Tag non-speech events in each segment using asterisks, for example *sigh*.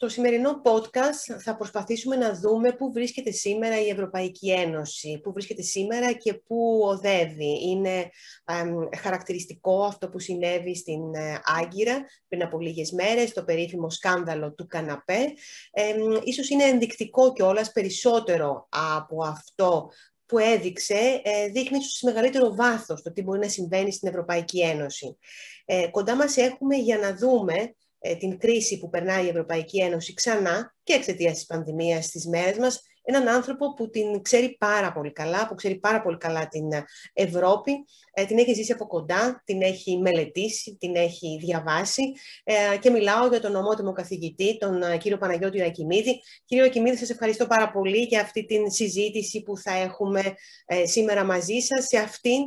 Στο σημερινό podcast θα προσπαθήσουμε να δούμε πού βρίσκεται σήμερα η Ευρωπαϊκή Ένωση, πού βρίσκεται σήμερα και πού οδεύει. Είναι χαρακτηριστικό αυτό που συνέβη στην ε, Άγκυρα πριν από λίγες μέρες, το περίφημο σκάνδαλο του καναπέ. Ε, ίσως είναι ενδεικτικό κιόλας περισσότερο από αυτό που έδειξε, ε, δείχνει ίσως μεγαλύτερο βάθος το τι μπορεί να συμβαίνει στην Ευρωπαϊκή Ένωση. Ε, κοντά μας έχουμε για να δούμε ε, την κρίση που περνάει η Ευρωπαϊκή Ένωση ξανά και εξαιτίας της πανδημίας στις μέρες μας, έναν άνθρωπο που την ξέρει πάρα πολύ καλά, που ξέρει πάρα πολύ καλά την Ευρώπη, ε, την έχει ζήσει από κοντά, την έχει μελετήσει, την έχει διαβάσει ε, και μιλάω για τον ομότιμο καθηγητή, τον κύριο Παναγιώτη Ρακιμίδη. Κύριο Ρακιμίδη, σας ευχαριστώ πάρα πολύ για αυτή την συζήτηση που θα έχουμε σήμερα μαζί σας σε αυτήν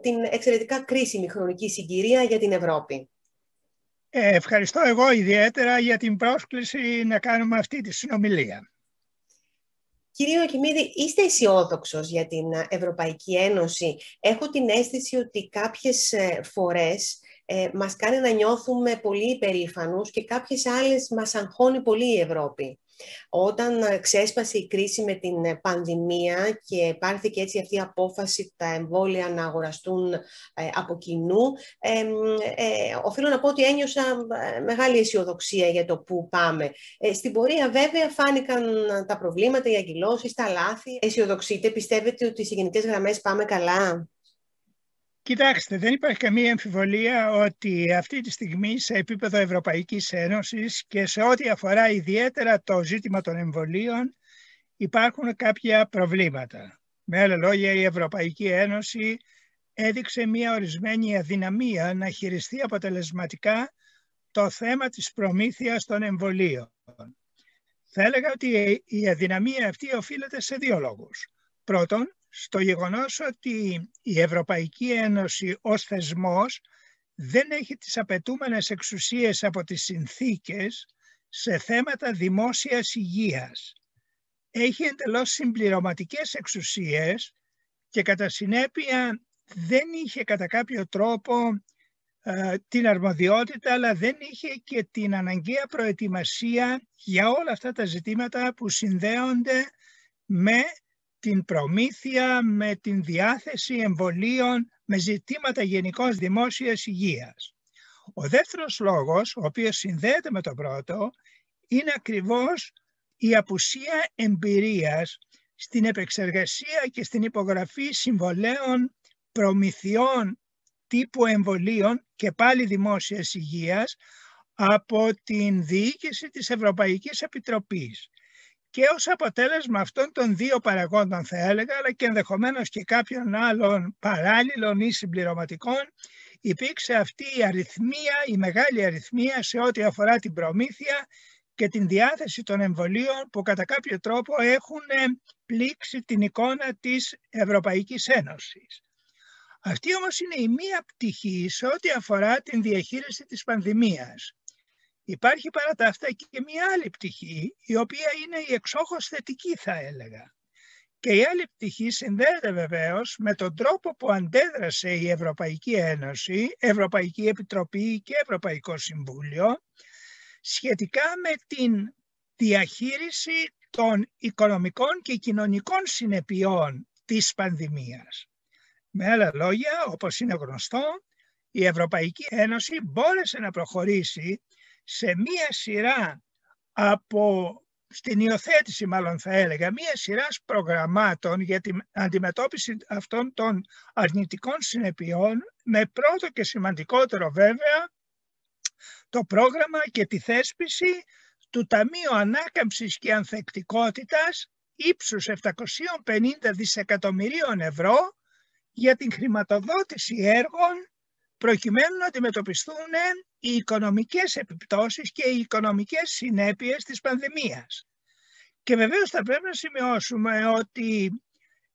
την εξαιρετικά κρίσιμη χρονική συγκυρία για την Ευρώπη. Ε, ευχαριστώ εγώ ιδιαίτερα για την πρόσκληση να κάνουμε αυτή τη συνομιλία. Κύριε Οκιμίδη, είστε αισιόδοξος για την Ευρωπαϊκή Ένωση; Έχω την αίσθηση ότι κάποιες ε, φορές ε, μας κάνει να νιώθουμε πολύ υπερήφανους και κάποιες άλλες μας αγχώνει πολύ η Ευρώπη. Όταν ε, ξέσπασε η κρίση με την ε, πανδημία και πάρθηκε έτσι αυτή η απόφαση τα εμβόλια να αγοραστούν ε, από κοινού, ε, οφείλω να πω ότι ένιωσα μεγάλη αισιοδοξία για το που πάμε. στην πορεία βέβαια φάνηκαν τα προβλήματα, οι αγκυλώσεις, τα λάθη. Αισιοδοξείτε, πιστεύετε ότι σε γενικές γραμμές πάμε καλά; Κοιτάξτε, δεν υπάρχει καμία αμφιβολία ότι αυτή τη στιγμή σε επίπεδο Ευρωπαϊκής Ένωσης και σε ό,τι αφορά ιδιαίτερα το ζήτημα των εμβολίων υπάρχουν κάποια προβλήματα. Με άλλα λόγια, η Ευρωπαϊκή Ένωση έδειξε μια ορισμένη αδυναμία να χειριστεί αποτελεσματικά το θέμα της προμήθειας των εμβολίων. Θα έλεγα ότι η αδυναμία αυτή οφείλεται σε δύο λόγους. Πρώτον, στο γεγονός ότι η Ευρωπαϊκή Ένωση ως θεσμός δεν έχει τις απαιτούμενες εξουσίες από τις συνθήκες σε θέματα δημόσιας υγείας. Έχει εντελώς συμπληρωματικές εξουσίες και κατά συνέπεια δεν είχε κατά κάποιο τρόπο ε, την αρμοδιότητα αλλά δεν είχε και την αναγκαία προετοιμασία για όλα αυτά τα ζητήματα που συνδέονται με την προμήθεια, με την διάθεση εμβολίων, με ζητήματα γενικώς δημόσιας υγείας. Ο δεύτερος λόγος, ο οποίος συνδέεται με τον πρώτο, είναι ακριβώς η απουσία εμπειρίας στην επεξεργασία και στην υπογραφή συμβολέων προμηθειών τύπου εμβολίων και πάλι δημόσιας υγείας από την διοίκηση της Ευρωπαϊκής Επιτροπής. Και ως αποτέλεσμα αυτών των δύο παραγόντων θα έλεγα, αλλά και ενδεχομένως και κάποιων άλλων παράλληλων ή συμπληρωματικών, υπήρξε αυτή η αριθμία, η μεγάλη αριθμία σε ό,τι αφορά την προμήθεια και την διάθεση των εμβολίων που κατά κάποιο τρόπο έχουν πλήξει την εικόνα της Ευρωπαϊκής Ένωσης. Αυτή όμως είναι η μία πτυχή σε ό,τι αφορά την διαχείριση της πανδημίας. Υπάρχει παρά τα αυτά και μια άλλη πτυχή, η οποία είναι η εξόχως θετική θα έλεγα. Και η άλλη πτυχή συνδέεται βεβαίως με τον τρόπο που αντέδρασε η Ευρωπαϊκή Ένωση, Ευρωπαϊκή Επιτροπή και Ευρωπαϊκό Συμβούλιο σχετικά με την διαχείριση των οικονομικών και κοινωνικών συνεπειών της πανδημίας. Με άλλα λόγια, όπως είναι γνωστό, η Ευρωπαϊκή Ένωση μπόρεσε να προχωρήσει σε μία σειρά από, στην υιοθέτηση μάλλον θα έλεγα, μία σειρά προγραμμάτων για την αντιμετώπιση αυτών των αρνητικών συνεπειών με πρώτο και σημαντικότερο βέβαια το πρόγραμμα και τη θέσπιση του Ταμείου Ανάκαμψης και Ανθεκτικότητας ύψους 750 δισεκατομμυρίων ευρώ για την χρηματοδότηση έργων προκειμένου να αντιμετωπιστούν οι οικονομικές επιπτώσεις και οι οικονομικές συνέπειες της πανδημίας. Και βεβαίως θα πρέπει να σημειώσουμε ότι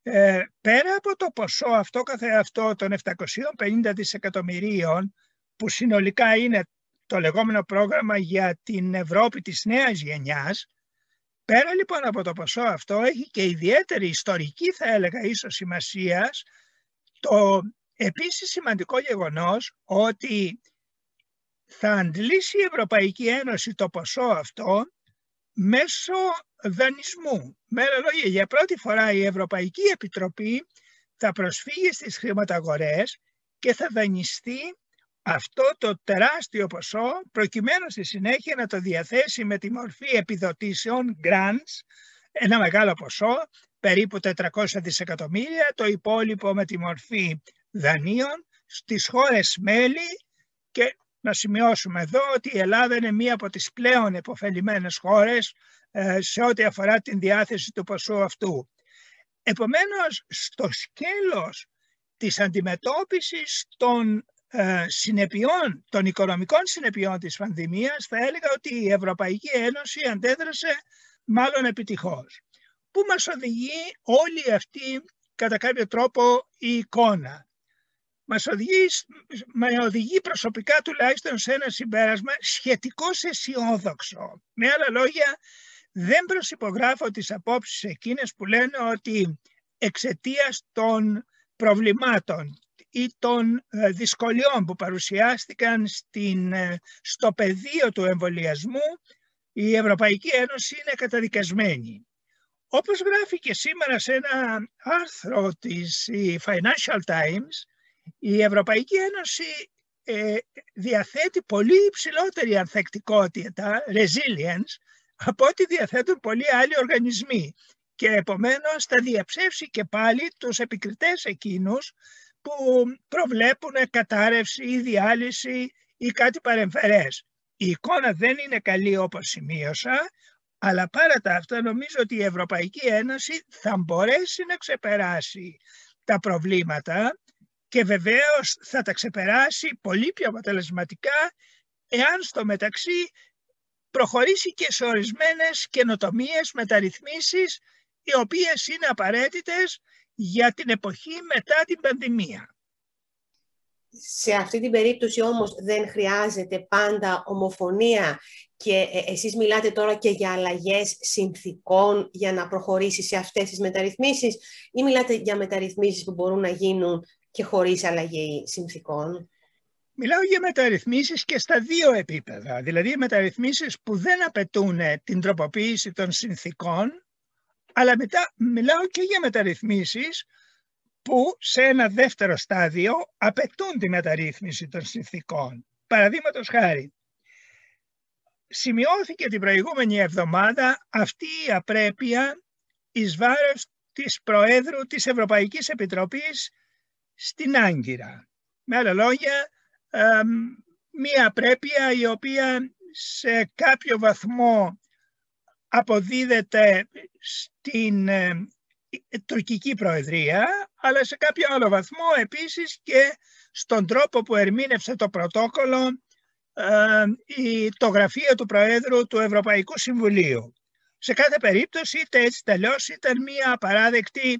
ε, πέρα από το ποσό αυτό καθεαυτό των 750 δισεκατομμυρίων που συνολικά είναι το λεγόμενο πρόγραμμα για την Ευρώπη της νέας γενιάς, πέρα λοιπόν από το ποσό αυτό έχει και ιδιαίτερη ιστορική θα έλεγα ίσως σημασίας το Επίσης σημαντικό γεγονός ότι θα αντλήσει η Ευρωπαϊκή Ένωση το ποσό αυτό μέσω δανεισμού. Με άλλα λόγια, για πρώτη φορά η Ευρωπαϊκή Επιτροπή θα προσφύγει στις χρηματαγορές και θα δανειστεί αυτό το τεράστιο ποσό προκειμένου στη συνέχεια να το διαθέσει με τη μορφή επιδοτήσεων, grants, ένα μεγάλο ποσό, περίπου 400 δισεκατομμύρια, το υπόλοιπο με τη μορφή δανείων στις χώρες μέλη και να σημειώσουμε εδώ ότι η Ελλάδα είναι μία από τις πλέον επωφελημένες χώρες ε, σε ό,τι αφορά την διάθεση του ποσού αυτού. Επομένως, στο σκέλος της αντιμετώπισης των ε, συνεπειών, των οικονομικών συνεπειών της πανδημίας, θα έλεγα ότι η Ευρωπαϊκή Ένωση αντέδρασε μάλλον επιτυχώς. Πού μας οδηγεί όλη αυτή, κατά κάποιο τρόπο, η εικόνα; Μας οδηγείς, με οδηγεί προσωπικά τουλάχιστον σε ένα συμπέρασμα σχετικό αισιόδοξο. Με άλλα λόγια, δεν προσυπογράφω τις απόψεις εκείνες που λένε ότι εξαιτίας των προβλημάτων ή των ε, δυσκολιών που παρουσιάστηκαν στην, ε, στο πεδίο του εμβολιασμού η Ευρωπαϊκή Ένωση είναι καταδικασμένη. Όπως γράφει και σήμερα σε ένα άρθρο της Financial Times, η Ευρωπαϊκή Ένωση ε, διαθέτει πολύ υψηλότερη ανθεκτικότητα, resilience, από ό,τι διαθέτουν πολλοί άλλοι οργανισμοί και επομένως θα διαψεύσει και πάλι τους επικριτές εκείνους που προβλέπουν κατάρρευση ή διάλυση ή κάτι παρεμφερές. Η εικόνα δεν είναι καλή όπως σημείωσα, αλλά παρά τα αυτά νομίζω ότι η Ευρωπαϊκή Ένωση θα μπορέσει να ξεπεράσει τα προβλήματα και βεβαίως θα τα ξεπεράσει πολύ πιο αποτελεσματικά εάν στο μεταξύ προχωρήσει και σε ορισμένες καινοτομίες, μεταρρυθμίσεις οι οποίες είναι απαραίτητες για την εποχή μετά την πανδημία. Σε αυτή την περίπτωση όμως δεν χρειάζεται πάντα ομοφωνία και ε, εσείς μιλάτε τώρα και για αλλαγές συνθήκων για να προχωρήσει σε αυτές τις μεταρρυθμίσεις ή μιλάτε για μεταρρυθμίσεις που μπορούν να γίνουν και χωρίς αλλαγή συνθήκων. Μιλάω για μεταρρυθμίσεις και στα δύο επίπεδα, δηλαδή μεταρρυθμίσεις που δεν απαιτούν την τροποποίηση των συνθήκων αλλά μετά μιλάω και για μεταρρυθμίσεις που σε ένα δεύτερο στάδιο απαιτούν τη μεταρρύθμιση των συνθήκων. Παραδείγματος χάρη, σημειώθηκε την προηγούμενη εβδομάδα αυτή η απρέπεια εις βάρος της Προέδρου της Ευρωπαϊκής Επιτροπής στην Άγκυρα. Με άλλα λόγια, μία απρέπεια η οποία σε κάποιο βαθμό αποδίδεται στην ε, τουρκική προεδρία, αλλά σε κάποιο άλλο βαθμό επίσης και στον τρόπο που ερμήνευσε το πρωτόκολλο ε, το γραφείο του Προέδρου του Ευρωπαϊκού Συμβουλίου. Σε κάθε περίπτωση είτε έτσι τελειώσει ήταν μια απαράδεκτη ε,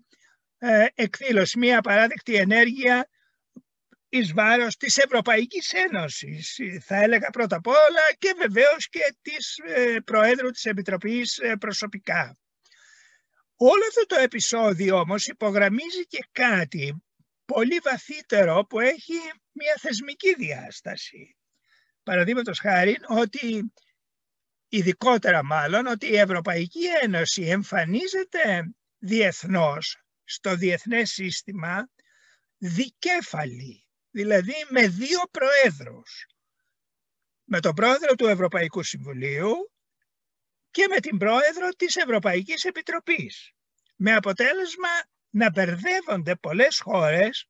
εκδήλωση, μια απαράδεκτη ενέργεια εις βάρος της Ευρωπαϊκής Ένωσης, θα έλεγα πρώτα απ' όλα και βεβαίως και της ε, Προέδρου της Επιτροπής ε, προσωπικά. Όλο αυτό το επεισόδιο όμως υπογραμμίζει και κάτι πολύ βαθύτερο που έχει μια θεσμική διάσταση. Παραδείγματος χάρη ότι ειδικότερα μάλλον ότι η Ευρωπαϊκή Ένωση εμφανίζεται διεθνώς στο διεθνές σύστημα δικέφαλη δηλαδή με δύο προέδρους. Με τον πρόεδρο του Ευρωπαϊκού Συμβουλίου και με την πρόεδρο της Ευρωπαϊκής Επιτροπής. Με αποτέλεσμα να μπερδεύονται πολλές χώρες,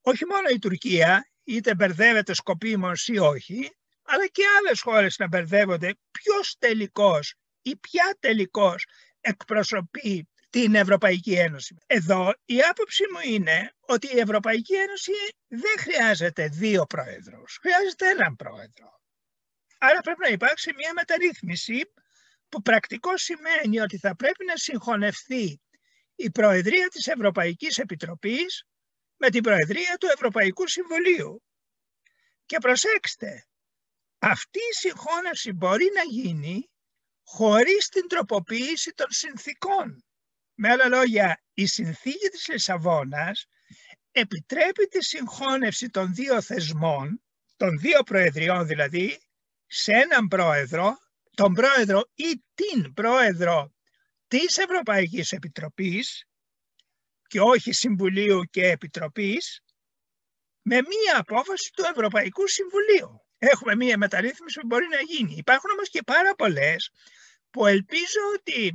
όχι μόνο η Τουρκία, είτε μπερδεύεται σκοπίμως ή όχι, αλλά και άλλες χώρες να μπερδεύονται ποιος τελικός ή ποια τελικός εκπροσωπεί την Ευρωπαϊκή Ένωση. Εδώ η άποψη μου είναι ότι η Ευρωπαϊκή Ένωση δεν χρειάζεται δύο πρόεδρους, χρειάζεται έναν πρόεδρο. Άρα πρέπει να υπάρξει μια μεταρρύθμιση που πρακτικό σημαίνει ότι θα πρέπει να συγχωνευτεί η Προεδρία της Ευρωπαϊκής Επιτροπής με την Προεδρία του Ευρωπαϊκού Συμβουλίου. Και προσέξτε, αυτή η συγχώνευση μπορεί να γίνει χωρίς την τροποποίηση των συνθήκων. Με άλλα λόγια, η συνθήκη της Λισαβόνας επιτρέπει τη συγχώνευση των δύο θεσμών των δύο προεδριών δηλαδή σε έναν πρόεδρο, τον πρόεδρο ή την πρόεδρο της Ευρωπαϊκής Επιτροπής και όχι Συμβουλίου και Επιτροπής με μία απόφαση του Ευρωπαϊκού Συμβουλίου. Έχουμε μία μεταρρύθμιση που μπορεί να γίνει. Υπάρχουν όμως και πάρα πολλές που ελπίζω ότι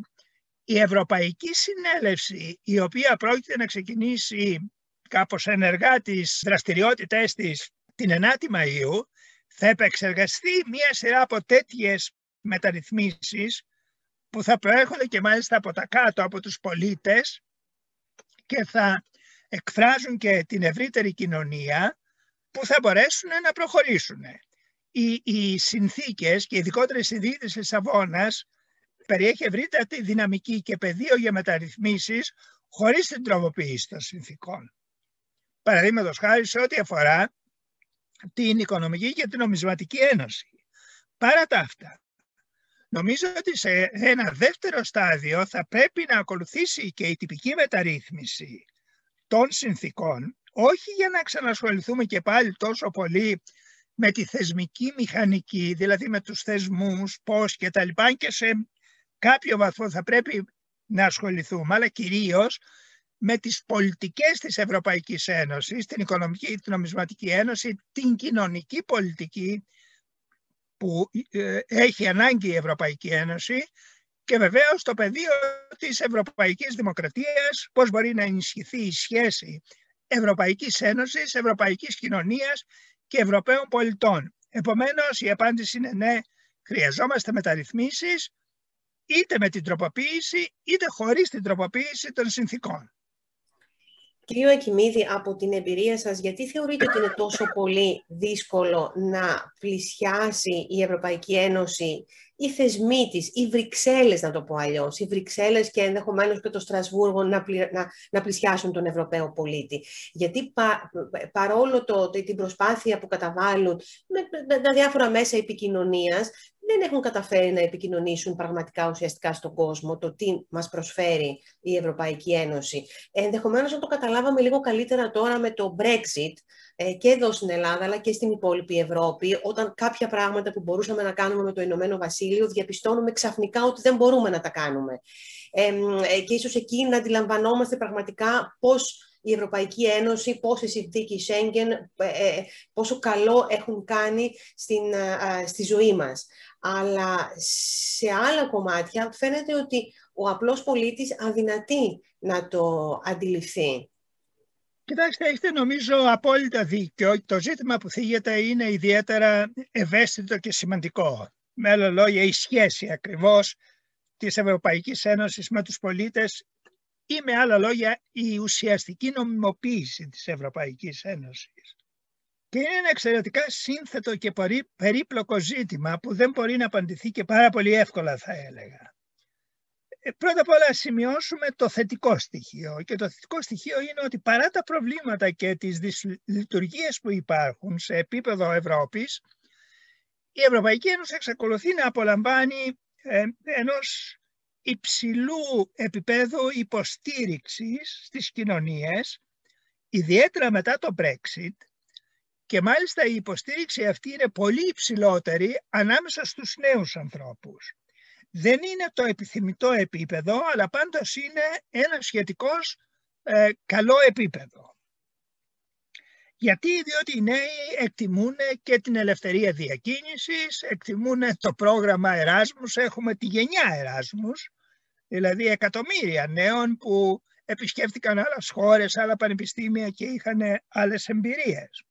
η Ευρωπαϊκή Συνέλευση η οποία πρόκειται να ξεκινήσει κάπως ενεργά τις δραστηριότητες της την 9η Μαΐου θα επεξεργαστεί μία σειρά από τέτοιες μεταρρυθμίσεις που θα προέρχονται και μάλιστα από τα κάτω από τους πολίτες και θα εκφράζουν και την ευρύτερη κοινωνία που θα μπορέσουν να προχωρήσουν. Οι, οι συνθήκες και ειδικότερα οι συνθήκες της Λισαβόνας περιέχει ευρύτερη δυναμική και πεδίο για μεταρρυθμίσεις χωρίς την τροποποίηση των συνθήκων. Παραδείγματος χάρη σε ό,τι αφορά την Οικονομική και την Νομισματική Ένωση. Παρά τα αυτά, νομίζω ότι σε ένα δεύτερο στάδιο θα πρέπει να ακολουθήσει και η τυπική μεταρρύθμιση των συνθήκων, όχι για να ξανασχοληθούμε και πάλι τόσο πολύ με τη θεσμική μηχανική, δηλαδή με τους θεσμούς, πώς και τα λοιπά, και σε κάποιο βαθμό θα πρέπει να ασχοληθούμε, αλλά κυρίως με τις πολιτικές της Ευρωπαϊκής Ένωσης, την Οικονομική και την Νομισματική Ένωση, την κοινωνική πολιτική που ε, έχει ανάγκη η Ευρωπαϊκή Ένωση και βεβαίως το πεδίο της Ευρωπαϊκής Δημοκρατίας, πώς μπορεί να ενισχυθεί η σχέση Ευρωπαϊκής Ένωσης, Ευρωπαϊκής Κοινωνίας και Ευρωπαίων πολιτών. Επομένως η απάντηση είναι ναι, χρειαζόμαστε μεταρρυθμίσεις είτε με την τροποποίηση είτε χωρίς την τροποποίηση των συνθήκων. Κύριο Ακημίδη, από την εμπειρία σας, γιατί θεωρείτε ότι είναι τόσο πολύ δύσκολο να πλησιάσει η Ευρωπαϊκή Ένωση, οι θεσμοί της, οι Βρυξέλλες να το πω αλλιώς, οι Βρυξέλλες και ενδεχομένως και το Στρασβούργο να, να, να πλησιάσουν τον Ευρωπαίο πολίτη. Γιατί παρόλο το, την προσπάθεια που καταβάλουν με, με τα διάφορα μέσα επικοινωνίας, δεν έχουν καταφέρει να επικοινωνήσουν πραγματικά ουσιαστικά στον κόσμο το τι μας προσφέρει η Ευρωπαϊκή Ένωση. Ενδεχομένως να το καταλάβαμε λίγο καλύτερα τώρα με το Brexit ε, και εδώ στην Ελλάδα αλλά και στην υπόλοιπη Ευρώπη όταν κάποια πράγματα που μπορούσαμε να κάνουμε με το Ηνωμένο Βασίλειο διαπιστώνουμε ξαφνικά ότι δεν μπορούμε να τα κάνουμε. Ε, και ίσως εκεί να αντιλαμβανόμαστε πραγματικά πώς η Ευρωπαϊκή Ένωση, πώς η συνθήκη Σέγγεν, ε, πόσο καλό έχουν κάνει στην, στη ζωή μας αλλά σε άλλα κομμάτια φαίνεται ότι ο απλός πολίτης αδυνατεί να το αντιληφθεί. Κοιτάξτε, έχετε νομίζω απόλυτα δίκιο. Το ζήτημα που θίγεται είναι ιδιαίτερα ευαίσθητο και σημαντικό. Με άλλα λόγια, η σχέση ακριβώς της Ευρωπαϊκής Ένωσης με τους πολίτες ή με άλλα λόγια η ουσιαστική νομιμοποίηση της Ευρωπαϊκής Ένωσης. Και είναι ένα εξαιρετικά σύνθετο και περίπλοκο ζήτημα που δεν μπορεί να απαντηθεί και πάρα πολύ εύκολα θα έλεγα. Ε, πρώτα απ' όλα σημειώσουμε το θετικό στοιχείο και το θετικό στοιχείο είναι ότι παρά τα προβλήματα και τις λειτουργίες που υπάρχουν σε επίπεδο Ευρώπης η Ευρωπαϊκή Ένωση εξακολουθεί να απολαμβάνει ε, ενός υψηλού επίπεδου υποστήριξης στις κοινωνίες ιδιαίτερα μετά το Brexit και μάλιστα η υποστήριξη αυτή είναι πολύ υψηλότερη ανάμεσα στους νέους ανθρώπους. Δεν είναι το επιθυμητό επίπεδο, αλλά πάντως είναι ένα σχετικώς ε, καλό επίπεδο. Γιατί, διότι οι νέοι εκτιμούν και την ελευθερία διακίνησης, εκτιμούν το πρόγραμμα Εράσμους, έχουμε τη γενιά Εράσμους, δηλαδή εκατομμύρια νέων που επισκέφτηκαν άλλες χώρες, άλλα πανεπιστήμια και είχαν άλλες εμπειρίες.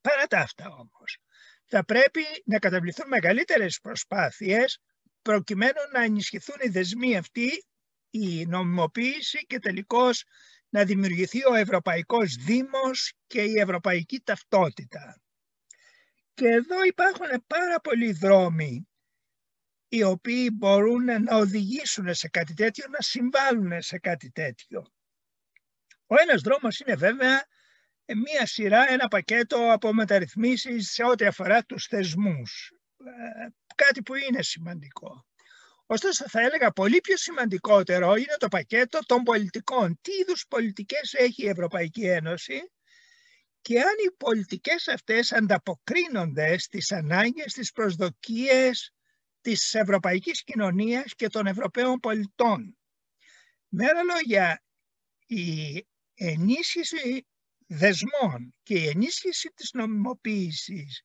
Παρά τα αυτά όμως, θα πρέπει να καταβληθούν μεγαλύτερες προσπάθειες προκειμένου να ενισχυθούν οι δεσμοί αυτοί, η νομιμοποίηση και τελικώς να δημιουργηθεί ο Ευρωπαϊκός Δήμος και η Ευρωπαϊκή Ταυτότητα. Και εδώ υπάρχουν πάρα πολλοί δρόμοι οι οποίοι μπορούν να οδηγήσουν σε κάτι τέτοιο, να συμβάλλουν σε κάτι τέτοιο. Ο ένας δρόμος είναι βέβαια ε, μία σειρά, ένα πακέτο από μεταρρυθμίσεις σε ό,τι αφορά τους θεσμούς. Ε, κάτι που είναι σημαντικό. Ωστόσο θα έλεγα πολύ πιο σημαντικότερο είναι το πακέτο των πολιτικών. Τι είδους πολιτικές έχει η Ευρωπαϊκή Ένωση και αν οι πολιτικές αυτές ανταποκρίνονται στις ανάγκες, στις προσδοκίες της ευρωπαϊκής κοινωνίας και των Ευρωπαίων πολιτών. Με άλλα λόγια, η ενίσχυση δεσμών και η ενίσχυση της νομιμοποίησης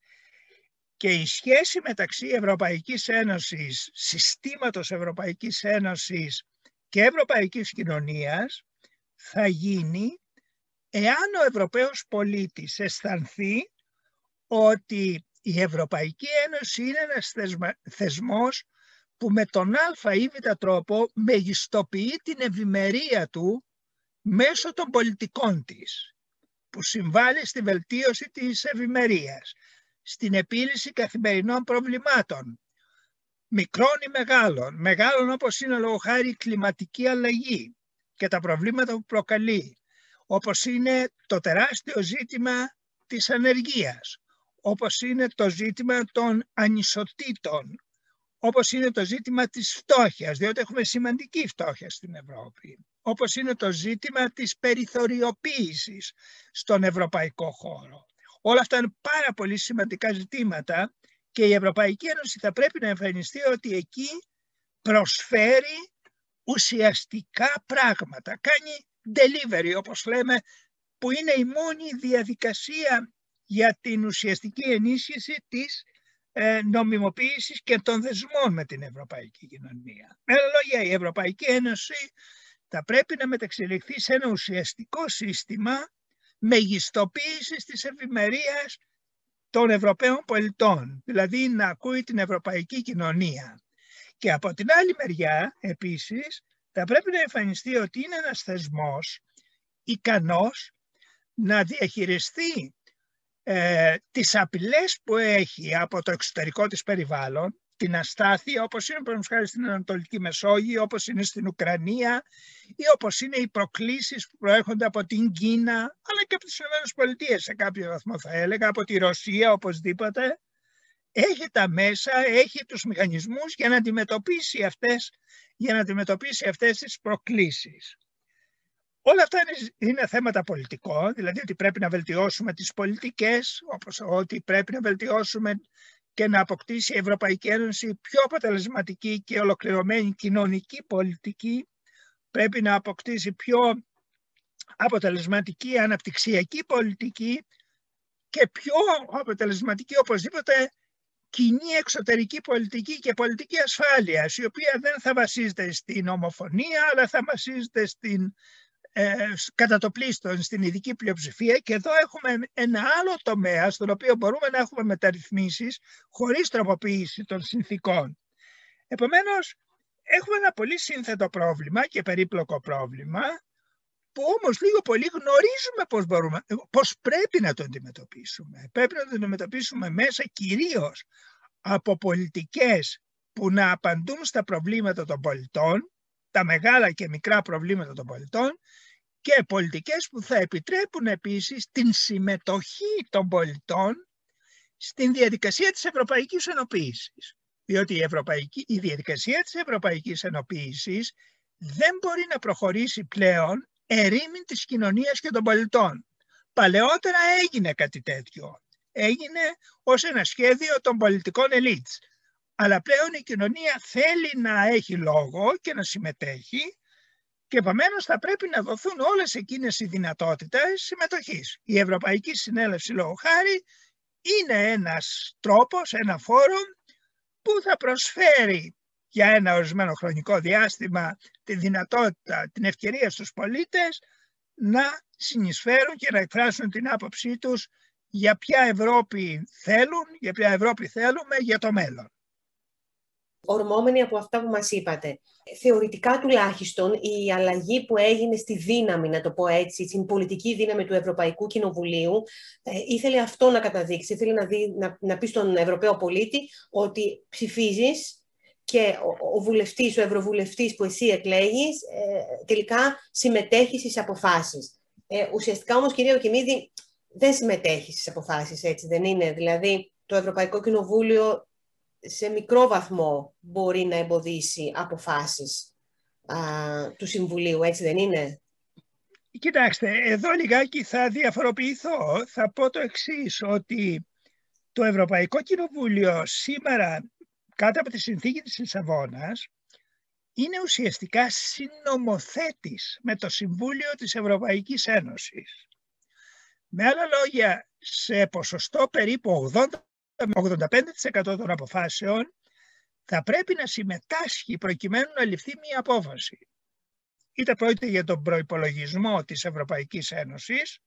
και η σχέση μεταξύ Ευρωπαϊκής Ένωσης, συστήματος Ευρωπαϊκής Ένωσης και Ευρωπαϊκής Κοινωνίας θα γίνει εάν ο Ευρωπαίος πολίτης αισθανθεί ότι η Ευρωπαϊκή Ένωση είναι ένας θεσμός που με τον α ή β τρόπο μεγιστοποιεί την ευημερία του μέσω των πολιτικών της, που συμβάλλει στη βελτίωση της ευημερίας, στην επίλυση καθημερινών προβλημάτων, μικρών ή μεγάλων, μεγάλων όπως είναι λόγω χάρη η κλιματική αλλαγή και τα προβλήματα που προκαλεί, όπως είναι το τεράστιο ζήτημα της ανεργίας, όπως είναι το ζήτημα των ανισοτήτων, όπως είναι το ζήτημα της φτώχειας, διότι έχουμε σημαντική φτώχεια στην Ευρώπη, όπως είναι το ζήτημα της περιθωριοποίησης στον ευρωπαϊκό χώρο. Όλα αυτά είναι πάρα πολύ σημαντικά ζητήματα και η Ευρωπαϊκή Ένωση θα πρέπει να εμφανιστεί ότι εκεί προσφέρει ουσιαστικά πράγματα. Κάνει delivery όπως λέμε που είναι η μόνη διαδικασία για την ουσιαστική ενίσχυση της ε, νομιμοποίησης και των δεσμών με την Ευρωπαϊκή Κοινωνία. Με άλλα λόγια, η Ευρωπαϊκή Ένωση θα πρέπει να μεταξελιχθεί σε ένα ουσιαστικό σύστημα μεγιστοποίησης της ευημερίας των Ευρωπαίων πολιτών, δηλαδή να ακούει την Ευρωπαϊκή Κοινωνία. Και από την άλλη μεριά, επίσης, θα πρέπει να εμφανιστεί ότι είναι ένας θεσμός ικανός να διαχειριστεί ε, τις απειλές που έχει από το εξωτερικό της περιβάλλον, την αστάθεια όπως είναι χάρη στην Ανατολική Μεσόγειο, όπως είναι στην Ουκρανία ή όπως είναι οι προκλήσεις που προέρχονται από την Κίνα αλλά και από τις ΗΠΑ σε κάποιο βαθμό θα έλεγα, από τη Ρωσία οπωσδήποτε. Έχει τα μέσα, έχει τους μηχανισμούς για να αντιμετωπίσει αυτές, για να αντιμετωπίσει αυτές τις προκλήσεις. Όλα αυτά είναι, θέματα πολιτικών, δηλαδή ότι πρέπει να βελτιώσουμε τις πολιτικές, όπως ότι πρέπει να βελτιώσουμε και να αποκτήσει η Ευρωπαϊκή Ένωση πιο αποτελεσματική και ολοκληρωμένη κοινωνική πολιτική, πρέπει να αποκτήσει πιο αποτελεσματική αναπτυξιακή πολιτική και πιο αποτελεσματική οπωσδήποτε κοινή εξωτερική πολιτική και πολιτική ασφάλειας, η οποία δεν θα βασίζεται στην ομοφωνία, αλλά θα βασίζεται στην ε, κατά το πλήστον στην ειδική πλειοψηφία και εδώ έχουμε ένα άλλο τομέα στον οποίο μπορούμε να έχουμε μεταρρυθμίσεις χωρίς τροποποίηση των συνθήκων. Επομένως, έχουμε ένα πολύ σύνθετο πρόβλημα και περίπλοκο πρόβλημα που όμως λίγο πολύ γνωρίζουμε πώς, μπορούμε, πώς πρέπει να το αντιμετωπίσουμε. Πρέπει να το αντιμετωπίσουμε μέσα κυρίως από πολιτικές που να απαντούν στα προβλήματα των πολιτών τα μεγάλα και μικρά προβλήματα των πολιτών και πολιτικές που θα επιτρέπουν επίσης την συμμετοχή των πολιτών στην διαδικασία της Ευρωπαϊκής Ενοποίησης. Διότι η, Ευρωπαϊκή, η διαδικασία της Ευρωπαϊκής Ενοποίησης δεν μπορεί να προχωρήσει πλέον ερήμην της κοινωνίας και των πολιτών. Παλαιότερα έγινε κάτι τέτοιο. Έγινε ως ένα σχέδιο των πολιτικών ελίτς. Αλλά πλέον η κοινωνία θέλει να έχει λόγο και να συμμετέχει και επομένως θα πρέπει να δοθούν όλες εκείνες οι δυνατότητες συμμετοχής. Η Ευρωπαϊκή Συνέλευση Λόγω Χάρη είναι ένας τρόπος, ένα φόρουμ που θα προσφέρει για ένα ορισμένο χρονικό διάστημα τη δυνατότητα, την ευκαιρία στους πολίτες να συνεισφέρουν και να εκφράσουν την άποψή τους για ποια Ευρώπη θέλουν, για ποια Ευρώπη θέλουμε για το μέλλον ορμόμενοι από αυτά που μας είπατε. Θεωρητικά τουλάχιστον η αλλαγή που έγινε στη δύναμη, να το πω έτσι, στην πολιτική δύναμη του Ευρωπαϊκού Κοινοβουλίου, ε, ήθελε αυτό να καταδείξει, ήθελε να, δει, να, να πει στον Ευρωπαίο πολίτη ότι ψηφίζεις και ο, ο βουλευτής, ο ευρωβουλευτής που εσύ εκλέγεις, ε, τελικά συμμετέχεις στις αποφάσεις. Ε, ουσιαστικά όμως, κυρία Οκεμίδη, δεν συμμετέχεις στις αποφάσεις, έτσι δεν είναι. Δηλαδή, το Ευρωπαϊκό Κοινοβούλιο σε μικρό βαθμό μπορεί να εμποδίσει αποφάσεις α, του Συμβουλίου, έτσι δεν είναι; Κοιτάξτε, εδώ λιγάκι θα διαφοροποιηθώ. Θα πω το εξής ότι το Ευρωπαϊκό Κοινοβούλιο σήμερα κάτω από τη συνθήκη της Λισαβόνας είναι ουσιαστικά συνομοθέτης με το Συμβούλιο της Ευρωπαϊκής Ένωσης. Με άλλα λόγια, σε ποσοστό περίπου 80-85% των αποφάσεων θα πρέπει να συμμετάσχει προκειμένου να ληφθεί μία απόφαση. Είτε πρόκειται για τον προϋπολογισμό της Ευρωπαϊκής Ένωσης,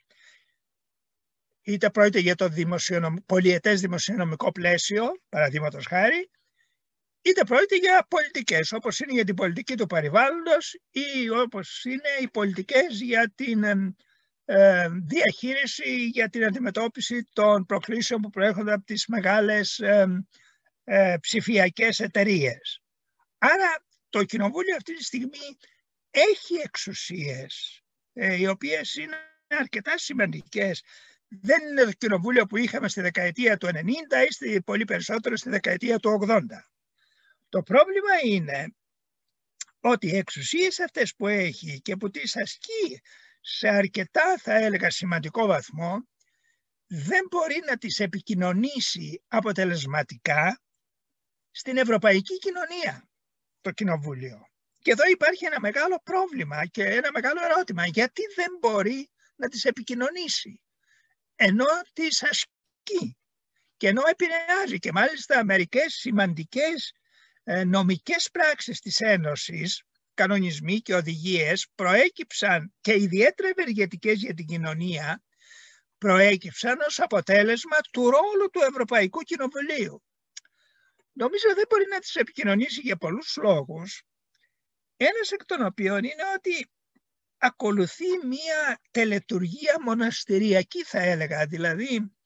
είτε πρόκειται για το δημοσιονομ... πολιετές δημοσιονομικό πλαίσιο, παραδείγματος χάρη, είτε πρόκειται για πολιτικές, όπως είναι για την πολιτική του περιβάλλοντος ή όπως είναι οι πολιτικές για την ε, διαχείριση, για την αντιμετώπιση των προκλήσεων που προέρχονται από τις μεγάλες ε, ε, ψηφιακές εταιρείες. Άρα το Κοινοβούλιο αυτή τη στιγμή έχει εξουσίες, ε, οι οποίες είναι αρκετά σημαντικές. Δεν είναι το Κοινοβούλιο που είχαμε στη δεκαετία του 90 ή πολύ περισσότερο στη δεκαετία του 80. Το πρόβλημα είναι ότι οι εξουσίες αυτές που έχει και που τις ασκεί σε αρκετά θα έλεγα σημαντικό βαθμό δεν μπορεί να τις επικοινωνήσει αποτελεσματικά στην ευρωπαϊκή κοινωνία το κοινοβούλιο. Και εδώ υπάρχει ένα μεγάλο πρόβλημα και ένα μεγάλο ερώτημα. Γιατί δεν μπορεί να τις επικοινωνήσει ενώ τις ασκεί και ενώ επηρεάζει και μάλιστα μερικές σημαντικές ε, νομικές πράξεις της Ένωσης, κανονισμοί και οδηγίες προέκυψαν και ιδιαίτερα ευεργετικές για την κοινωνία προέκυψαν ως αποτέλεσμα του ρόλου του Ευρωπαϊκού Κοινοβουλίου. Νομίζω δεν μπορεί να τις επικοινωνήσει για πολλούς λόγους. Ένας εκ των οποίων είναι ότι ακολουθεί μία τελετουργία μοναστηριακή θα έλεγα, δηλαδή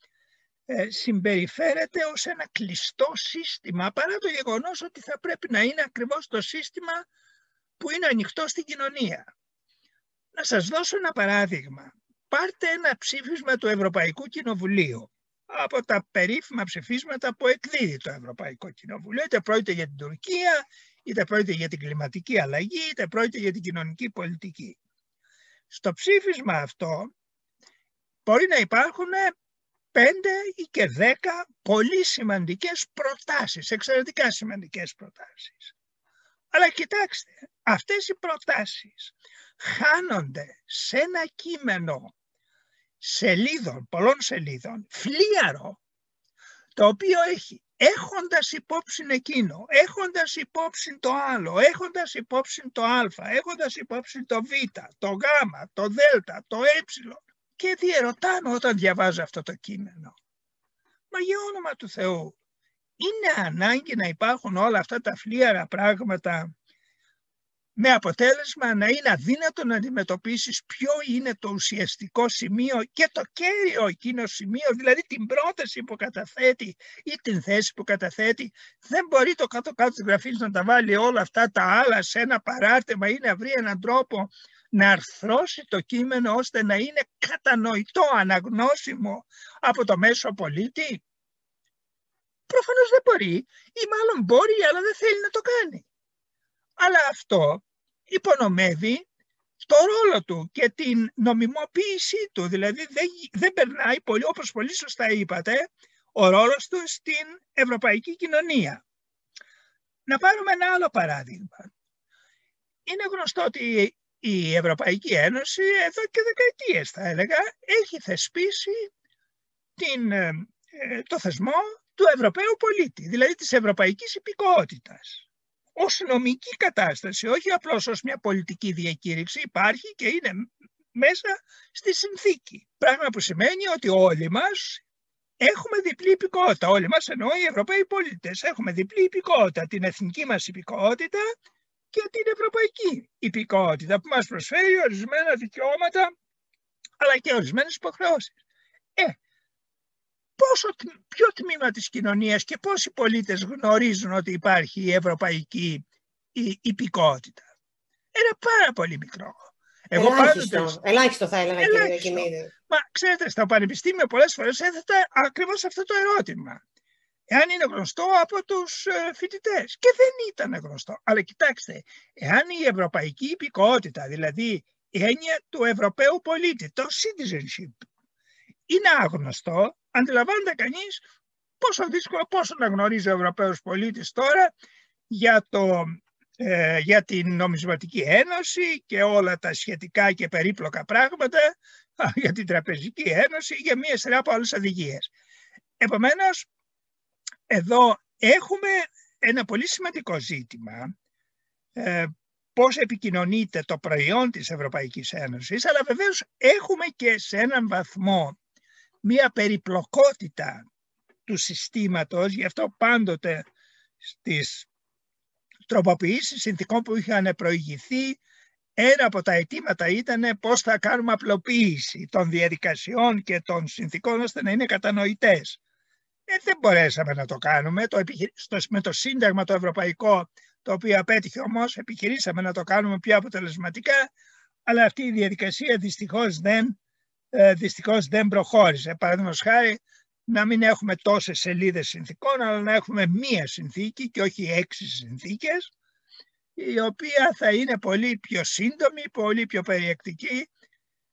ε, συμπεριφέρεται ως ένα κλειστό σύστημα παρά το γεγονός ότι θα πρέπει να είναι ακριβώς το σύστημα που είναι ανοιχτό στην κοινωνία. Να σας δώσω ένα παράδειγμα. Πάρτε ένα ψήφισμα του Ευρωπαϊκού Κοινοβουλίου από τα περίφημα ψηφίσματα που εκδίδει το Ευρωπαϊκό Κοινοβουλίο. Είτε πρόκειται για την Τουρκία, είτε πρόκειται για την κλιματική αλλαγή, είτε πρόκειται για την κοινωνική πολιτική. Στο ψήφισμα αυτό μπορεί να υπάρχουν πέντε ή και δέκα πολύ σημαντικές προτάσεις, εξαιρετικά σημαντικές προτάσεις. Αλλά κοιτάξτε, αυτές οι προτάσεις χάνονται σε ένα κείμενο σελίδων, πολλών σελίδων, φλίαρο, το οποίο έχει έχοντας υπόψη εκείνο, έχοντας υπόψη το άλλο, έχοντας υπόψη το α, έχοντας υπόψη το β, το γ, το δ, το ε και διερωτάμε όταν διαβάζω αυτό το κείμενο. Μα για όνομα του Θεού, είναι ανάγκη να υπάρχουν όλα αυτά τα φλίαρα πράγματα με αποτέλεσμα να είναι αδύνατο να αντιμετωπίσεις ποιο είναι το ουσιαστικό σημείο και το κέριο εκείνο σημείο, δηλαδή την πρόταση που καταθέτει ή την θέση που καταθέτει. Δεν μπορεί το κάτω-κάτω της γραφής να τα βάλει όλα αυτά τα άλλα σε ένα παράρτημα ή να βρει έναν τρόπο να αρθρώσει το κείμενο ώστε να είναι κατανοητό, αναγνώσιμο από το μέσο πολίτη. Προφανώς δεν μπορεί ή μάλλον μπορεί αλλά δεν θέλει να το κάνει. Αλλά αυτό υπονομεύει το ρόλο του και την νομιμοποίησή του. Δηλαδή δεν, δεν περνάει, πολύ, όπως πολύ σωστά είπατε, ο ρόλος του στην ευρωπαϊκή κοινωνία. Να πάρουμε ένα άλλο παράδειγμα. Είναι γνωστό ότι η Ευρωπαϊκή Ένωση εδώ και δεκαετίες θα έλεγα έχει θεσπίσει την, ε, το θεσμό του Ευρωπαίου πολίτη, δηλαδή της ευρωπαϊκής υπηκότητας ως νομική κατάσταση, όχι απλώς ως μια πολιτική διακήρυξη, υπάρχει και είναι μέσα στη συνθήκη. Πράγμα που σημαίνει ότι όλοι μας έχουμε διπλή υπηκότητα. Όλοι μας εννοώ οι Ευρωπαίοι πολίτες. Έχουμε διπλή υπηκότητα, την εθνική μας υπηκότητα και την ευρωπαϊκή υπηκότητα που μας προσφέρει ορισμένα δικαιώματα αλλά και ορισμένες υποχρεώσεις. Ε, πόσο, ποιο τμήμα της κοινωνίας και πόσοι πολίτες γνωρίζουν ότι υπάρχει η ευρωπαϊκή η υπηκότητα. Ένα πάρα πολύ μικρό. Εγώ ελάχιστο, πάντοτε... ελάχιστο θα έλεγα ελάχιστο. κύριε Μα ξέρετε, στα πανεπιστήμια πολλές φορές έθετα ακριβώς αυτό το ερώτημα. Εάν είναι γνωστό από τους ε, φοιτητές. Και δεν ήταν γνωστό. Αλλά κοιτάξτε, εάν η ευρωπαϊκή υπηκότητα, δηλαδή έννοια του Ευρωπαίου πολίτη, το citizenship. Είναι άγνωστο, αντιλαμβάνεται κανείς πόσο δύσκολο, πόσο να γνωρίζει ο Ευρωπαίος πολίτης τώρα για, το, ε, για την νομισματική ένωση και όλα τα σχετικά και περίπλοκα πράγματα, για την τραπεζική ένωση, για μία σειρά από άλλες οδηγίες. Επομένως, εδώ έχουμε ένα πολύ σημαντικό ζήτημα ε, πώς επικοινωνείται το προϊόν της Ευρωπαϊκής Ένωσης, αλλά βεβαίως έχουμε και σε έναν βαθμό μία περιπλοκότητα του συστήματος, γι' αυτό πάντοτε στις τροποποιήσεις συνθήκων που είχαν προηγηθεί, ένα από τα αιτήματα ήταν πώς θα κάνουμε απλοποίηση των διαδικασιών και των συνθήκων ώστε να είναι κατανοητές. Ε, δεν μπορέσαμε να το κάνουμε. Το με το Σύνταγμα το Ευρωπαϊκό, το οποίο απέτυχε όμως, επιχειρήσαμε να το κάνουμε πιο αποτελεσματικά, αλλά αυτή η διαδικασία δυστυχώς δεν, ε, δυστυχώς δεν προχώρησε. Παραδείγματος χάρη, να μην έχουμε τόσες σελίδες συνθήκων, αλλά να έχουμε μία συνθήκη και όχι έξι συνθήκες, η οποία θα είναι πολύ πιο σύντομη, πολύ πιο περιεκτική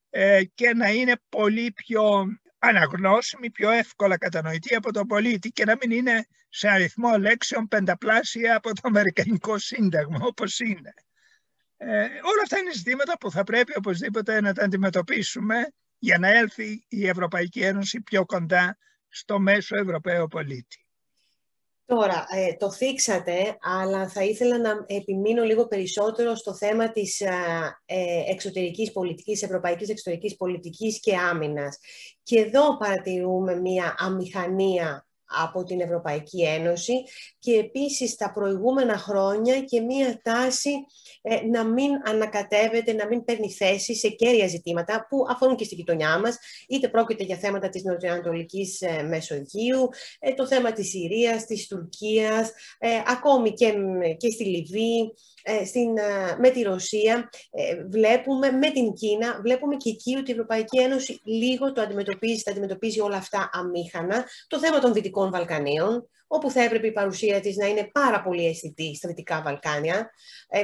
ε, και να είναι πολύ πιο αναγνώσιμη, πιο εύκολα κατανοητή από τον πολίτη και να μην είναι σε αριθμό λέξεων πενταπλάσια από το Αμερικανικό Σύνταγμα, όπως είναι. Ε, όλα αυτά είναι ζητήματα που θα πρέπει οπωσδήποτε να τα αντιμετωπίσουμε για να έλθει η Ευρωπαϊκή Ένωση πιο κοντά στο μέσο Ευρωπαίο πολίτη. Τώρα, ε, το θίξατε, αλλά θα ήθελα να επιμείνω λίγο περισσότερο στο θέμα της ε, εξωτερικής πολιτικής, ευρωπαϊκής εξωτερικής πολιτικής και άμυνας. Και εδώ παρατηρούμε μία αμηχανία από την Ευρωπαϊκή Ένωση και επίσης τα προηγούμενα χρόνια και μία τάση ε, να μην ανακατεύεται, να μην παίρνει θέση σε κέρια ζητήματα που αφορούν και στην γειτονιά μας, είτε πρόκειται για θέματα της Νοτιοανατολικής ε, Μεσογείου, ε, το θέμα της Συρίας, της Τουρκίας, ακόμη και, και στη Λιβύη, στην, με τη Ρωσία, βλέπουμε με την Κίνα, βλέπουμε και εκεί ότι η Ευρωπαϊκή Ένωση λίγο το αντιμετωπίζει, τα αντιμετωπίζει όλα αυτά αμήχανα. Το θέμα των Δυτικών Βαλκανίων, όπου θα έπρεπε η παρουσία της να είναι πάρα πολύ αισθητή στα Δυτικά Βαλκάνια. Ε,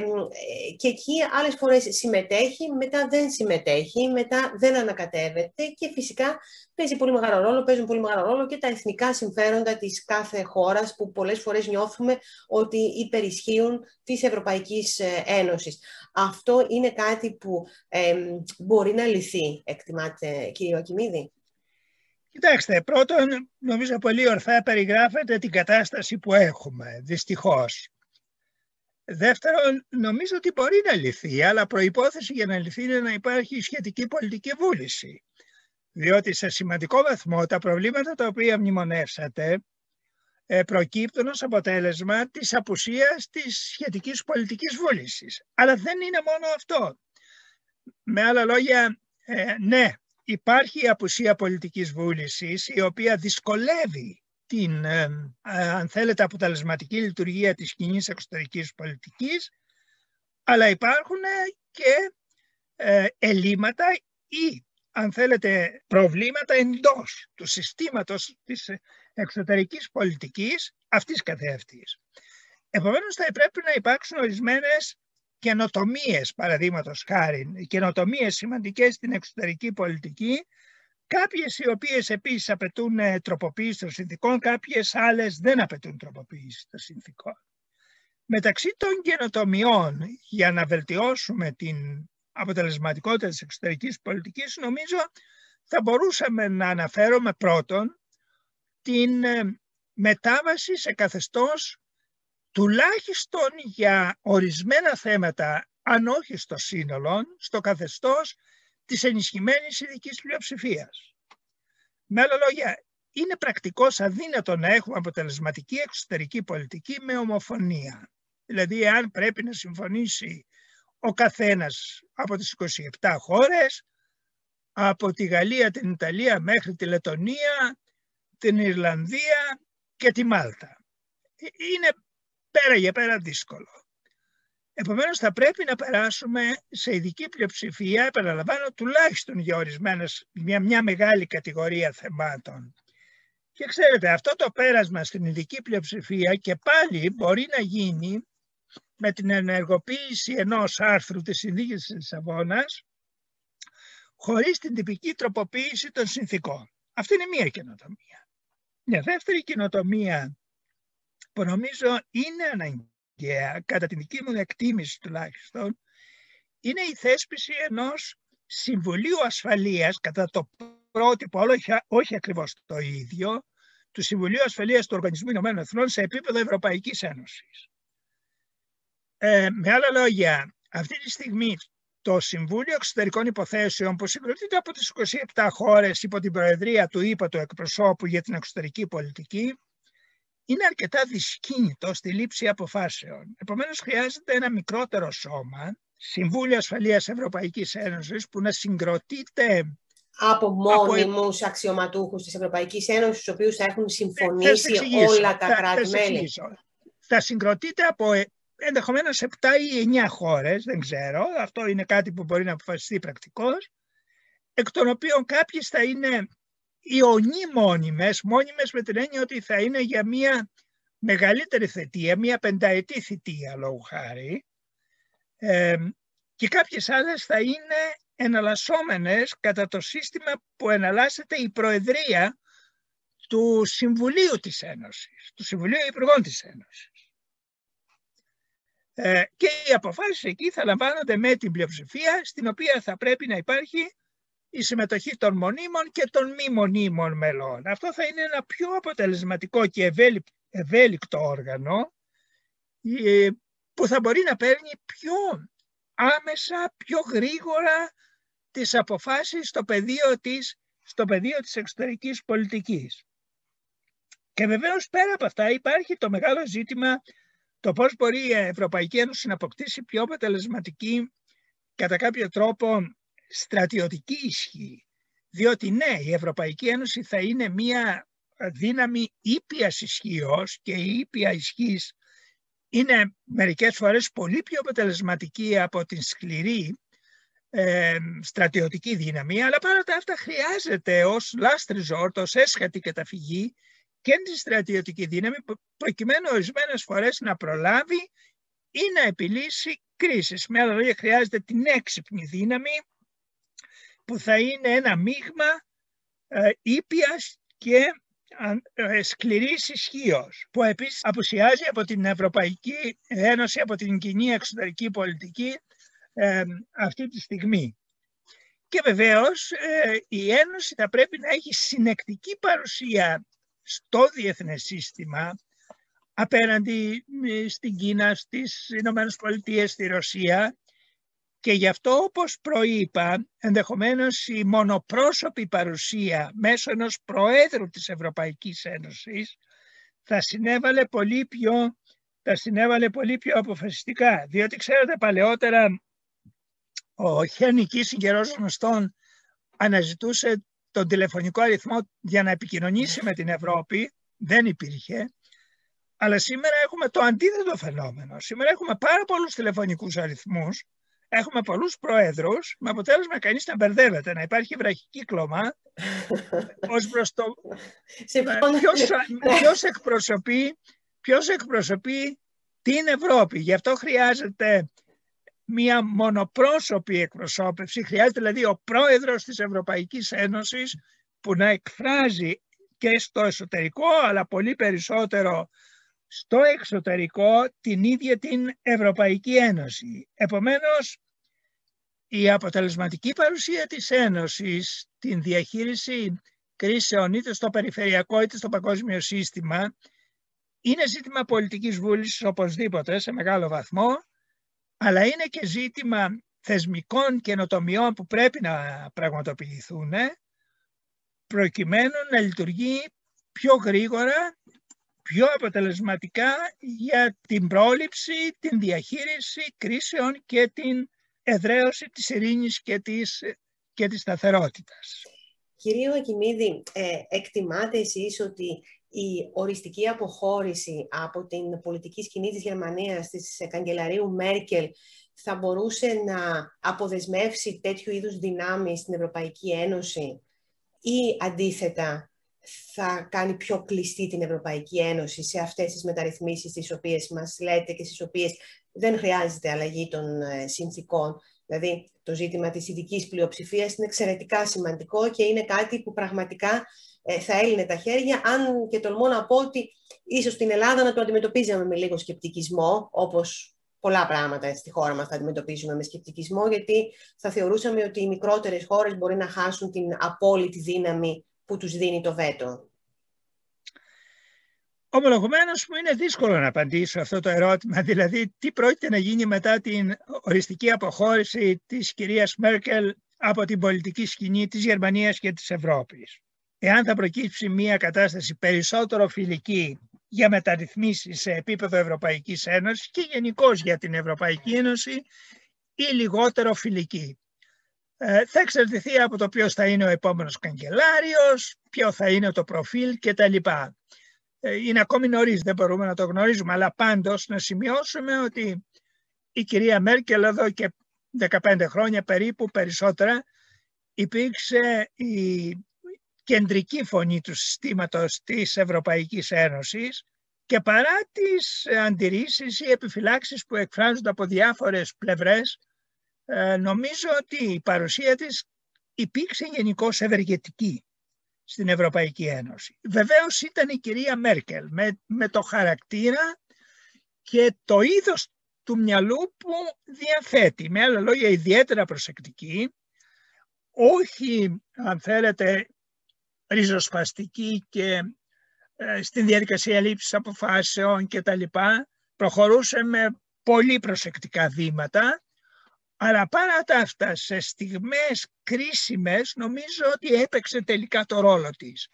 και εκεί άλλες φορές συμμετέχει, μετά δεν συμμετέχει, μετά δεν ανακατεύεται και φυσικά παίζει πολύ μεγάλο ρόλο, παίζουν πολύ μεγάλο ρόλο και τα εθνικά συμφέροντα της κάθε χώρας που πολλές φορές νιώθουμε ότι υπερισχύουν της Ευρωπαϊκής ε, Ένωσης. Αυτό είναι κάτι που ε, μπορεί να λυθεί, εκτιμάτε κύριε Ακημίδη. Κοιτάξτε, πρώτον, νομίζω πολύ ορθά περιγράφεται την κατάσταση που έχουμε, δυστυχώς. Δεύτερον, νομίζω ότι μπορεί να λυθεί, αλλά προϋπόθεση για να λυθεί είναι να υπάρχει σχετική πολιτική βούληση. Διότι σε σημαντικό βαθμό τα προβλήματα τα οποία μνημονεύσατε ε, προκύπτουν ως αποτέλεσμα της απουσίας της σχετικής πολιτικής βούλησης. Αλλά δεν είναι μόνο αυτό. Με άλλα λόγια, ε, ναι, υπάρχει η απουσία πολιτικής βούλησης η οποία δυσκολεύει την, ε, ε, αν θέλετε, αποτελεσματική λειτουργία της κοινής εξωτερικής πολιτικής, αλλά υπάρχουν και ε, ελλείμματα ή, αν θέλετε, προβλήματα εντός του συστήματος της εξωτερικής πολιτικής αυτής καθεαυτής. Επομένως, θα πρέπει να υπάρξουν ορισμένες καινοτομίες, παραδείγματος χάρη, καινοτομίες σημαντικές στην εξωτερική πολιτική, κάποιες οι οποίες επίσης απαιτούν ε, τροποποίηση των συνθήκων, κάποιες άλλες δεν απαιτούν τροποποίηση των συνθήκων. Μεταξύ των καινοτομιών για να βελτιώσουμε την αποτελεσματικότητα της εξωτερικής πολιτικής, νομίζω θα μπορούσαμε να αναφέρουμε πρώτον την ε, μετάβαση σε καθεστώς τουλάχιστον για ορισμένα θέματα, αν όχι στο σύνολο, στο καθεστώς της ενισχυμένης ειδικής πλειοψηφίας. Με άλλα λόγια, είναι πρακτικώς αδύνατο να έχουμε αποτελεσματική εξωτερική πολιτική με ομοφωνία. Δηλαδή, αν πρέπει να συμφωνήσει ο καθένας από τις 27 χώρες, από τη Γαλλία, την Ιταλία μέχρι τη Λετωνία, την Ιρλανδία και τη Μάλτα. Ε, είναι πέρα για πέρα δύσκολο. Επομένως θα πρέπει να περάσουμε σε ειδική πλειοψηφία, επαναλαμβάνω, τουλάχιστον για ορισμένες, μια, μια μεγάλη κατηγορία θεμάτων. Και ξέρετε, αυτό το πέρασμα στην ειδική πλειοψηφία και πάλι μπορεί να γίνει με την ενεργοποίηση ενός άρθρου της Συνδίκης της Λισαβόνας, χωρίς την τυπική τροποποίηση των συνθήκων. Αυτή είναι μία καινοτομία. Μια δεύτερη καινοτομία που νομίζω είναι αναγκαία, κατά την δική μου εκτίμηση τουλάχιστον, είναι η θέσπιση ενός Συμβουλίου Ασφαλείας, κατά το πρότυπο, όχι, όχι ακριβώς το ίδιο, του Συμβουλίου Ασφαλείας του Οργανισμού Ηνωμένων Εθνών σε επίπεδο Ευρωπαϊκής Ένωσης. Ε, με άλλα λόγια, αυτή τη στιγμή το Συμβούλιο Εξωτερικών Υποθέσεων που συγκροτείται από τις 27 χώρες υπό την Προεδρία του ΥΠΑ του εκπροσώπου για την εξωτερική πολιτική είναι αρκετά δυσκίνητο στη λήψη αποφάσεων. Επομένως χρειάζεται ένα μικρότερο σώμα, Συμβούλιο Ασφαλείας Ευρωπαϊκής Ένωσης, που να συγκροτείται από μόνιμους από... αξιωματούχους της Ευρωπαϊκής Ένωσης, τους οποίους θα έχουν συμφωνήσει όλα τα κράτη-μέλη. Θα συγκροτείται από ε, ενδεχομένως 7 ή 9 χώρες, δεν ξέρω, αυτό είναι κάτι που μπορεί να αποφασιστεί πρακτικώ, εκ των οποίων κάποιες θα είναι ιονί μόνιμες, μόνιμες με την έννοια ότι θα είναι για μια μεγαλύτερη θετία, μια πενταετή θητεία λόγου χάρη, ε, και κάποιες άλλες θα είναι εναλλασσόμενες κατά το σύστημα που εναλλάσσεται η Προεδρία του Συμβουλίου της Ένωσης, του Συμβουλίου Υπουργών της Ένωσης. Ε, και οι αποφάσεις εκεί θα λαμβάνονται με την πλειοψηφία στην οποία θα πρέπει να υπάρχει η συμμετοχή των μονίμων και των μη μονίμων μελών. Αυτό θα είναι ένα πιο αποτελεσματικό και ευέλικτο όργανο ε, που θα μπορεί να παίρνει πιο άμεσα, πιο γρήγορα τις αποφάσεις στο πεδίο της, στο πεδίο της εξωτερικής πολιτικής. Και βεβαίως πέρα από αυτά υπάρχει το μεγάλο ζήτημα το πώς μπορεί η Ευρωπαϊκή Ένωση να αποκτήσει πιο αποτελεσματική κατά κάποιο τρόπο στρατιωτική ισχύ. Διότι ναι, η Ευρωπαϊκή Ένωση θα είναι μια δύναμη ήπιας ισχύως και η ήπια ισχύς είναι μερικές φορές πολύ πιο αποτελεσματική από την σκληρή ε, στρατιωτική δύναμη, αλλά παρά τα αυτά χρειάζεται ως last resort, ως έσχατη καταφυγή και τη στρατιωτική δύναμη προκειμένου ορισμένες φορές να προλάβει ή να επιλύσει κρίσεις. Με άλλα λόγια χρειάζεται την έξυπνη δύναμη που θα είναι ένα μείγμα ε, ήπιας και ε, σκληρής ισχύως, που επίσης απουσιάζει από την Ευρωπαϊκή Ένωση, από την κοινή εξωτερική πολιτική ε, αυτή τη στιγμή. Και βεβαίως ε, η Ένωση θα πρέπει να έχει συνεκτική παρουσία στο διεθνές σύστημα απέναντι ε, στην Κίνα, στις Ηνωμένες Πολιτείες, στη Ρωσία και γι' αυτό όπως προείπα ενδεχομένως η μονοπρόσωπη παρουσία μέσω ενός Προέδρου της Ευρωπαϊκής Ένωσης θα συνέβαλε πολύ πιο, θα συνέβαλε πολύ πιο αποφασιστικά διότι ξέρετε παλαιότερα ο Χένι Κίσιγκερ γνωστόν αναζητούσε τον τηλεφωνικό αριθμό για να επικοινωνήσει με την Ευρώπη δεν υπήρχε. Αλλά σήμερα έχουμε το αντίθετο φαινόμενο. Σήμερα έχουμε πάρα πολλούς τηλεφωνικούς αριθμούς, έχουμε πολλούς προέδρους, με αποτέλεσμα κανείς να μπερδεύεται, να υπάρχει βραχικύκλωμα *laughs* ως προς το ποιος, ποιος, εκπροσωπεί, ποιος εκπροσωπεί την Ευρώπη. Γι' αυτό χρειάζεται μία μονοπρόσωπη εκπροσώπευση. Χρειάζεται δηλαδή ο πρόεδρος της Ευρωπαϊκής Ένωσης που να εκφράζει και στο εσωτερικό αλλά πολύ περισσότερο στο εξωτερικό την ίδια την Ευρωπαϊκή Ένωση. Επομένως, η αποτελεσματική παρουσία της Ένωσης, την διαχείριση κρίσεων είτε στο περιφερειακό είτε στο παγκόσμιο σύστημα, είναι ζήτημα πολιτικής βούλησης οπωσδήποτε σε μεγάλο βαθμό αλλά είναι και ζήτημα θεσμικών καινοτομιών που πρέπει να πραγματοποιηθούν προκειμένου να λειτουργεί πιο γρήγορα, πιο αποτελεσματικά για την πρόληψη, την διαχείριση κρίσεων και την εδραίωση της ειρήνης και της, και της σταθερότητας. Κυρία Ακημίδη, ε, εκτιμάτε εσείς ότι η οριστική αποχώρηση από την πολιτική σκηνή της Γερμανίας, της καγκελαρίου Μέρκελ, θα μπορούσε να αποδεσμεύσει τέτοιου είδους δυνάμεις στην Ευρωπαϊκή Ένωση ή αντίθετα θα κάνει πιο κλειστή την Ευρωπαϊκή Ένωση σε αυτές τις μεταρρυθμίσεις τις οποίες μας λέτε και στις οποίες δεν χρειάζεται αλλαγή των ε, συνθήκων Δηλαδή, το ζήτημα της ειδικής πλειοψηφίας είναι εξαιρετικά σημαντικό και είναι κάτι που πραγματικά ε, θα έλυνε τα χέρια, αν και τολμώ να πω ότι ίσως στην Ελλάδα να το αντιμετωπίζαμε με λίγο σκεπτικισμό, όπως πολλά πράγματα στη χώρα μας θα αντιμετωπίζουμε με σκεπτικισμό, γιατί θα θεωρούσαμε ότι οι μικρότερες χώρες μπορεί να χάσουν την απόλυτη δύναμη που τους δίνει το βέτο. Ομολογουμένως μου είναι δύσκολο να απαντήσω αυτό το ερώτημα, δηλαδή τι πρόκειται να γίνει μετά την οριστική αποχώρηση της κυρίας Μέρκελ από την πολιτική σκηνή της Γερμανίας και της Ευρώπης. Εάν θα προκύψει μια κατάσταση περισσότερο φιλική για μεταρρυθμίσεις σε επίπεδο Ευρωπαϊκής Ένωσης και γενικώς για την Ευρωπαϊκή Ένωση ή λιγότερο φιλική. Ε, θα εξαρτηθεί από το ποιος θα είναι ο επόμενος καγκελάριος, ποιο θα είναι το προφίλ κτλ. Ε, είναι ακόμη νωρίς, δεν μπορούμε να το γνωρίζουμε, αλλά πάντως να σημειώσουμε ότι η κυρία Μέρκελ εδώ και 15 χρόνια περίπου περισσότερα υπήρξε η κεντρική φωνή του συστήματος της Ευρωπαϊκής Ένωσης και παρά τις αντιρρήσεις ή επιφυλάξεις που εκφράζονται από διάφορες πλευρές, ε, νομίζω ότι η παρουσία της υπήρξε γενικώς ευεργετική στην Ευρωπαϊκή Ένωση. Βεβαίως ήταν η κυρία Μέρκελ με, με το χαρακτήρα και το είδος του μυαλού που διαθέτει. Με άλλα λόγια ιδιαίτερα προσεκτική, όχι αν θέλετε ριζοσπαστική και ε, στην διαδικασία λήψης αποφάσεων και τα λοιπά. Προχωρούσε με πολύ προσεκτικά βήματα, αλλά παρά τα αυτά σε στιγμές κρίσιμες νομίζω ότι έπαιξε τελικά το ρόλο της.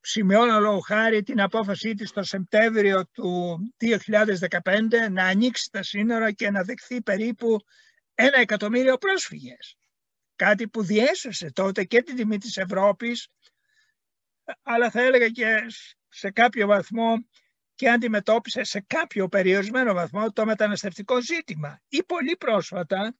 Σημειώνω λόγω χάρη την απόφασή της το Σεπτέμβριο του 2015 να ανοίξει τα σύνορα και να δεχθεί περίπου ένα εκατομμύριο πρόσφυγες. Κάτι που διέσωσε τότε και την τιμή της Ευρώπης αλλά θα έλεγα και σε κάποιο βαθμό και αντιμετώπισε σε κάποιο περιορισμένο βαθμό το μεταναστευτικό ζήτημα. Ή πολύ πρόσφατα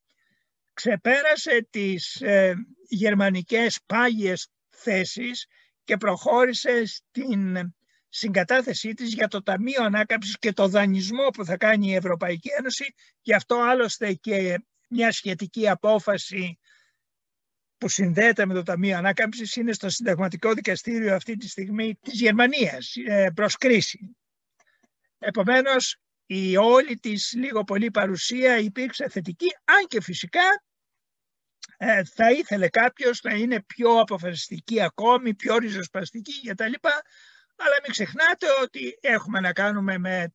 ξεπέρασε τις ε, γερμανικές πάγιες θέσεις και προχώρησε στην συγκατάθεσή της για το Ταμείο Ανάκαμψης και το δανεισμό που θα κάνει η Ευρωπαϊκή Ένωση. Γι' αυτό άλλωστε και μια σχετική απόφαση που συνδέεται με το Ταμείο Ανάκαμψης είναι στο Συνταγματικό Δικαστήριο αυτή τη στιγμή της Γερμανίας ε, προς κρίση. Επομένως, η όλη της λίγο πολύ παρουσία υπήρξε θετική, αν και φυσικά ε, θα ήθελε κάποιος να είναι πιο αποφασιστική ακόμη, πιο ριζοσπαστική κτλ. Αλλά μην ξεχνάτε ότι έχουμε να κάνουμε με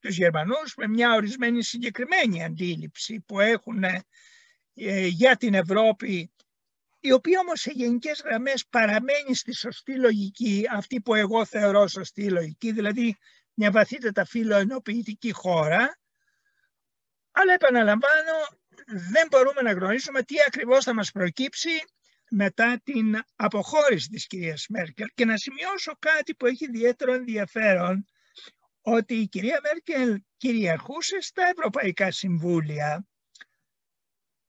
τους Γερμανούς με μια ορισμένη συγκεκριμένη αντίληψη που έχουν ε, για την Ευρώπη η οποία όμως σε γενικές γραμμές παραμένει στη σωστή λογική, αυτή που εγώ θεωρώ σωστή λογική, δηλαδή μια βαθύτερα φιλοενοποιητική χώρα, αλλά επαναλαμβάνω δεν μπορούμε να γνωρίσουμε τι ακριβώς θα μας προκύψει μετά την αποχώρηση της κυρίας Μέρκελ. Και να σημειώσω κάτι που έχει ιδιαίτερο ενδιαφέρον, ότι η κυρία Μέρκελ κυριαρχούσε στα Ευρωπαϊκά Συμβούλια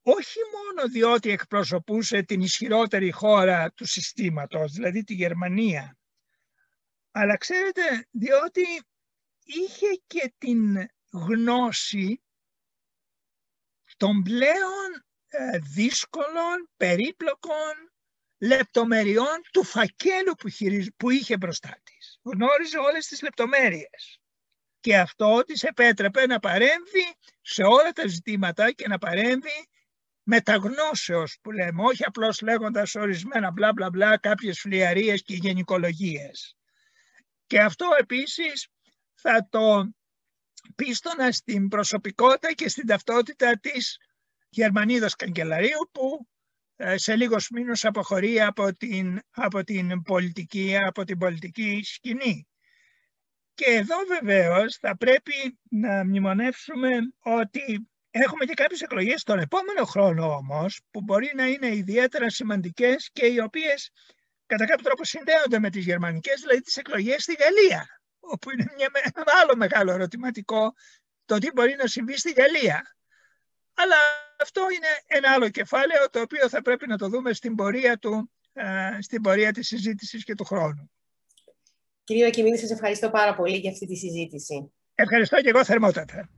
όχι μόνο διότι εκπροσωπούσε την ισχυρότερη χώρα του συστήματος, δηλαδή τη Γερμανία, αλλά ξέρετε διότι είχε και την γνώση των πλέον ε, δύσκολων, περίπλοκων λεπτομεριών του φακέλου που, που είχε μπροστά της. Γνώριζε όλες τις λεπτομέρειες. Και αυτό της επέτρεπε να παρέμβει σε όλα τα ζητήματα και να παρέμβει μεταγνώσεως που λέμε, όχι απλώς λέγοντας ορισμένα μπλα μπλα μπλα κάποιες φλιαρίες και γενικολογίες. Και αυτό επίσης θα το πίστονα στην προσωπικότητα και στην ταυτότητα της Γερμανίδας Καγκελαρίου που ε, σε λίγους μήνους αποχωρεί από την, από την, πολιτική, από την πολιτική σκηνή. Και εδώ βεβαίως θα πρέπει να μνημονεύσουμε ότι Έχουμε και κάποιες εκλογές τον επόμενο χρόνο όμως που μπορεί να είναι ιδιαίτερα σημαντικές και οι οποίες κατά κάποιο τρόπο συνδέονται με τις γερμανικές, δηλαδή τις εκλογές στη Γαλλία, όπου είναι μια, ένα άλλο μεγάλο ερωτηματικό το τι μπορεί να συμβεί στη Γαλλία. Αλλά αυτό είναι ένα άλλο κεφάλαιο το οποίο θα πρέπει να το δούμε στην πορεία, του, ε, στην πορεία της συζήτησης και του χρόνου. Κύριε Ακημίνη, σας ευχαριστώ πάρα πολύ για αυτή τη συζήτηση. Ευχαριστώ και εγώ θερμότατα.